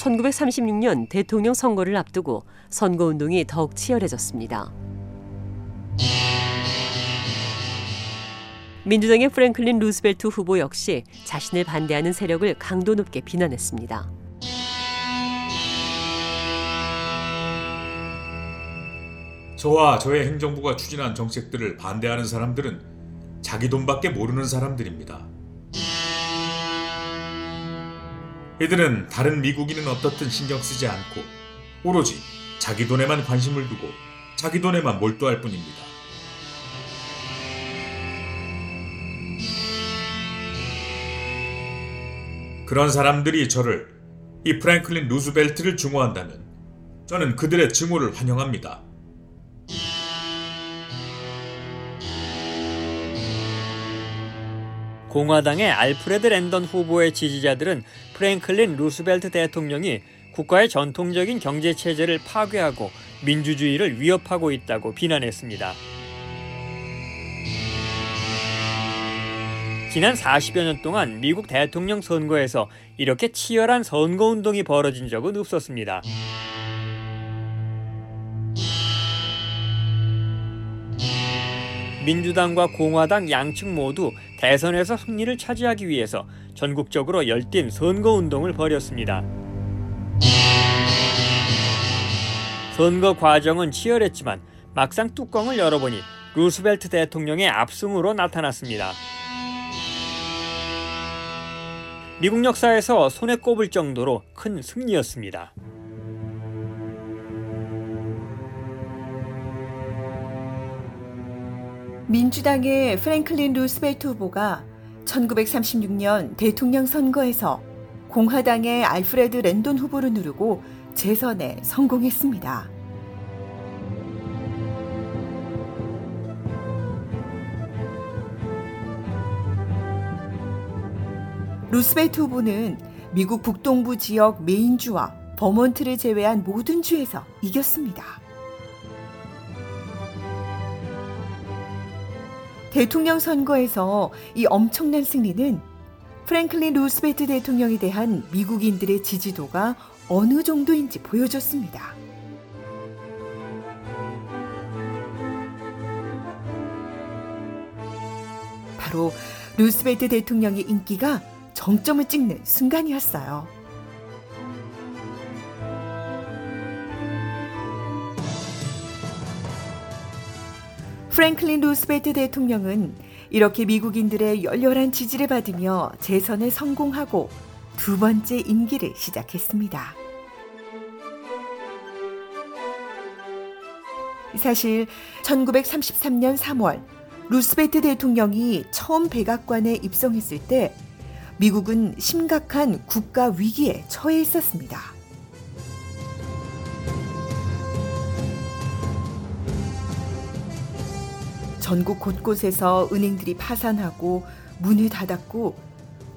1936년 대통령 선거를 앞두고 선거운동이 더욱 치열해졌습니다. 민주당의 프랭클린 루스벨트 후보 역시 자신을 반대하는 세력을 강도 높게 비난했습니다. 저와 저의 행정부가 추진한 정책들을 반대하는 사람들은 자기 돈밖에 모르는 사람들입니다. 이들은 다른 미국인은 어떻든 신경 쓰지 않고 오로지 자기 돈에만 관심을 두고 자기 돈에만 몰두할 뿐입니다. 그런 사람들이 저를 이 프랭클린 루스벨트를 증오한다면 저는 그들의 증오를 환영합니다. 공화당의 알프레드 랜던 후보의 지지자들은 프랭클린 루스벨트 대통령이 국가의 전통적인 경제 체제를 파괴하고 민주주의를 위협하고 있다고 비난했습니다. 지난 40여 년 동안 미국 대통령 선거에서 이렇게 치열한 선거 운동이 벌어진 적은 없었습니다. 민주당과 공화당 양측 모두 대선에서 승리를 차지하기 위해서 전국적으로 열띤 선거 운동을 벌였습니다. 선거 과정은 치열했지만 막상 뚜껑을 열어보니 루스벨트 대통령의 압승으로 나타났습니다. 미국 역사에서 손에 꼽을 정도로 큰 승리였습니다. 민주당의 프랭클린 루스벨트 후보가 1936년 대통령 선거에서 공화당의 알프레드 랜던 후보를 누르고 재선에 성공했습니다. 루스벨트 후보는 미국 북동부 지역 메인주와 버몬트를 제외한 모든 주에서 이겼습니다. 대통령 선거에서 이 엄청난 승리는 프랭클린 루스베트 대통령에 대한 미국인들의 지지도가 어느 정도인지 보여줬습니다. 바로 루스베트 대통령의 인기가 정점을 찍는 순간이었어요. 프랭클린 루스베트 대통령은 이렇게 미국인들의 열렬한 지지를 받으며 재선에 성공하고 두 번째 임기를 시작했습니다. 사실 1933년 3월 루스베트 대통령이 처음 백악관에 입성했을 때 미국은 심각한 국가 위기에 처해 있었습니다. 전국 곳곳에서 은행들이 파산하고 문을 닫았고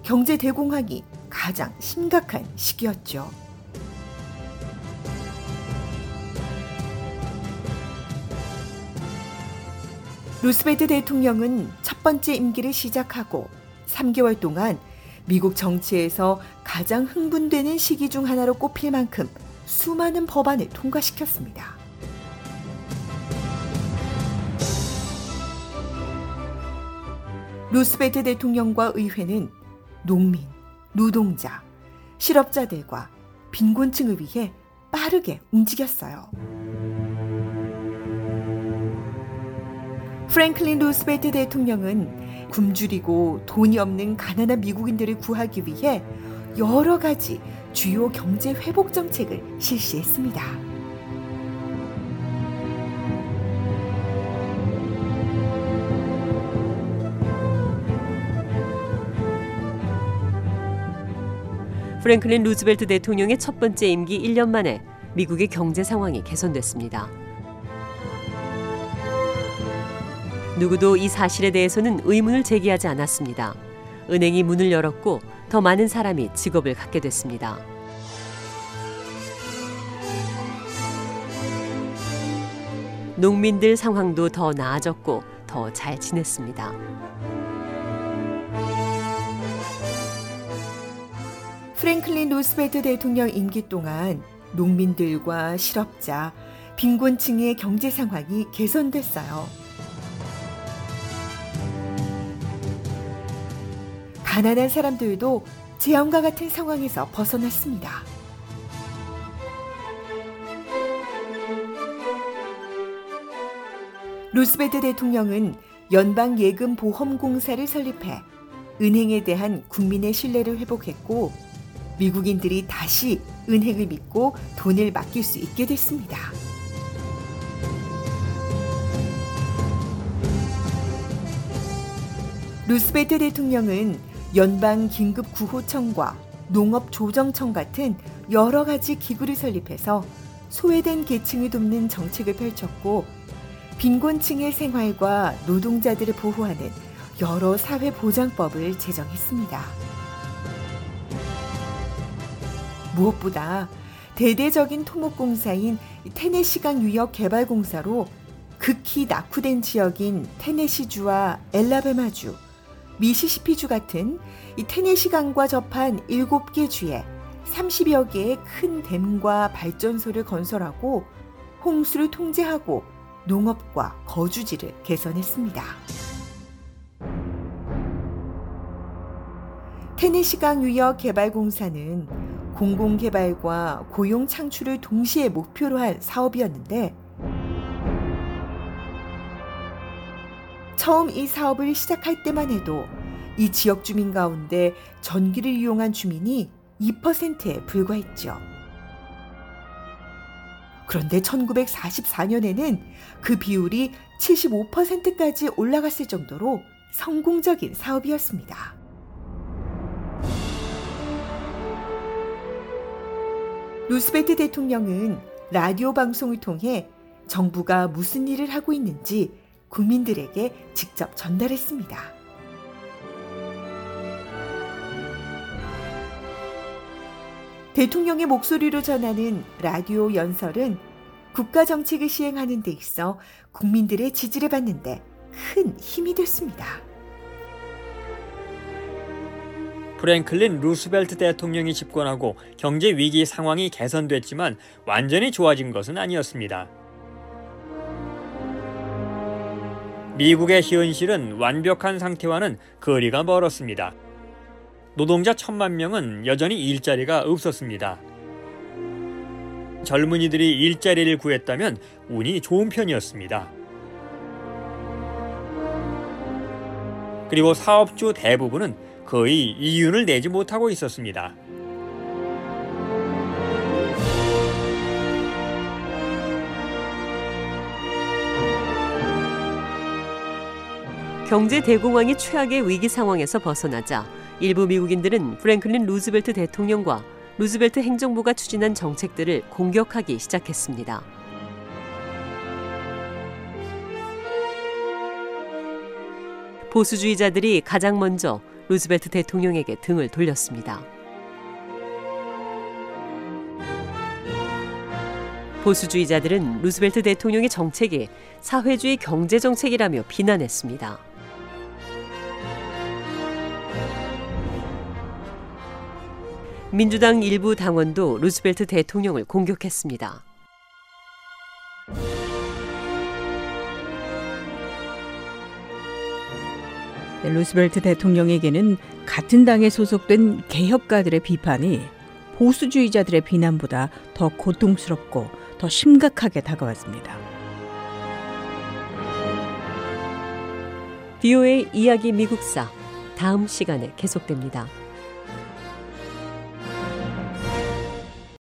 경제 대공황이 가장 심각한 시기였죠. 루스베트 대통령은 첫 번째 임기를 시작하고 3개월 동안 미국 정치에서 가장 흥분되는 시기 중 하나로 꼽힐 만큼 수많은 법안을 통과시켰습니다. 루스베트 대통령과 의회는 농민, 노동자, 실업자들과 빈곤층을 위해 빠르게 움직였어요. 프랭클린 루스베트 대통령은 굶주리고 돈이 없는 가난한 미국인들을 구하기 위해 여러 가지 주요 경제 회복 정책을 실시했습니다. 프랭클린 루즈벨트 대통령의 첫 번째 임기 1년 만에 미국의 경제 상황이 개선됐습니다. 누구도 이 사실에 대해서는 의문을 제기하지 않았습니다. 은행이 문을 열었고 더 많은 사람이 직업을 갖게 됐습니다. 농민들 상황도 더 나아졌고 더 잘 지냈습니다. 프랭클린 루스벨트 대통령 임기 동안 농민들과 실업자, 빈곤층의 경제 상황이 개선됐어요. 가난한 사람들도 재앙과 같은 상황에서 벗어났습니다. 루스벨트 대통령은 연방예금보험공사를 설립해 은행에 대한 국민의 신뢰를 회복했고 미국인들이 다시 은행을 믿고 돈을 맡길 수 있게 됐습니다. 루스벨트 대통령은 연방 긴급 구호청과 농업 조정청 같은 여러 가지 기구를 설립해서 소외된 계층을 돕는 정책을 펼쳤고 빈곤층의 생활과 노동자들을 보호하는 여러 사회 보장법을 제정했습니다. 무엇보다 대대적인 토목공사인 테네시강 유역 개발공사로 극히 낙후된 지역인 테네시주와 엘라베마주, 미시시피주 같은 이 테네시강과 접한 7개 주에 30여 개의 큰 댐과 발전소를 건설하고 홍수를 통제하고 농업과 거주지를 개선했습니다. 테네시강 유역 개발공사는 공공개발과 고용 창출을 동시에 목표로 한 사업이었는데 처음 이 사업을 시작할 때만 해도 이 지역 주민 가운데 전기를 이용한 주민이 2%에 불과했죠. 그런데 1944년에는 그 비율이 75%까지 올라갔을 정도로 성공적인 사업이었습니다. 루스베트 대통령은 라디오 방송을 통해 정부가 무슨 일을 하고 있는지 국민들에게 직접 전달했습니다. 대통령의 목소리로 전하는 라디오 연설은 국가 정책을 시행하는 데 있어 국민들의 지지를 받는데 큰 힘이 됐습니다. 프랭클린 루스벨트 대통령이 집권하고 경제 위기 상황이 개선됐지만 완전히 좋아진 것은 아니었습니다. 미국의 현실은 완벽한 상태와는 거리가 멀었습니다. 노동자 천만 명은 여전히 일자리가 없었습니다. 젊은이들이 일자리를 구했다면 운이 좋은 편이었습니다. 그리고 사업주 대부분은 거의 이윤을 내지 못하고 있었습니다. 경제 대공황이 최악의 위기 상황에서 벗어나자 일부 미국인들은 프랭클린 루즈벨트 대통령과 루즈벨트 행정부가 추진한 정책들을 공격하기 시작했습니다. 보수주의자들이 가장 먼저 루즈벨트 대통령에게 등을 돌렸습니다. 보수주의자들은 루즈벨트 대통령의 정책이 사회주의 경제 정책이라며 비난했습니다. 민주당 일부 당원도 루스벨트 대통령을 공격했습니다. 루스벨트 대통령에게는 같은 당에 소속된 개혁가들의 비판이 보수주의자들의 비난보다 더 고통스럽고 더 심각하게 다가왔습니다. 비오의 이야기 미국사 다음 시간에 계속됩니다.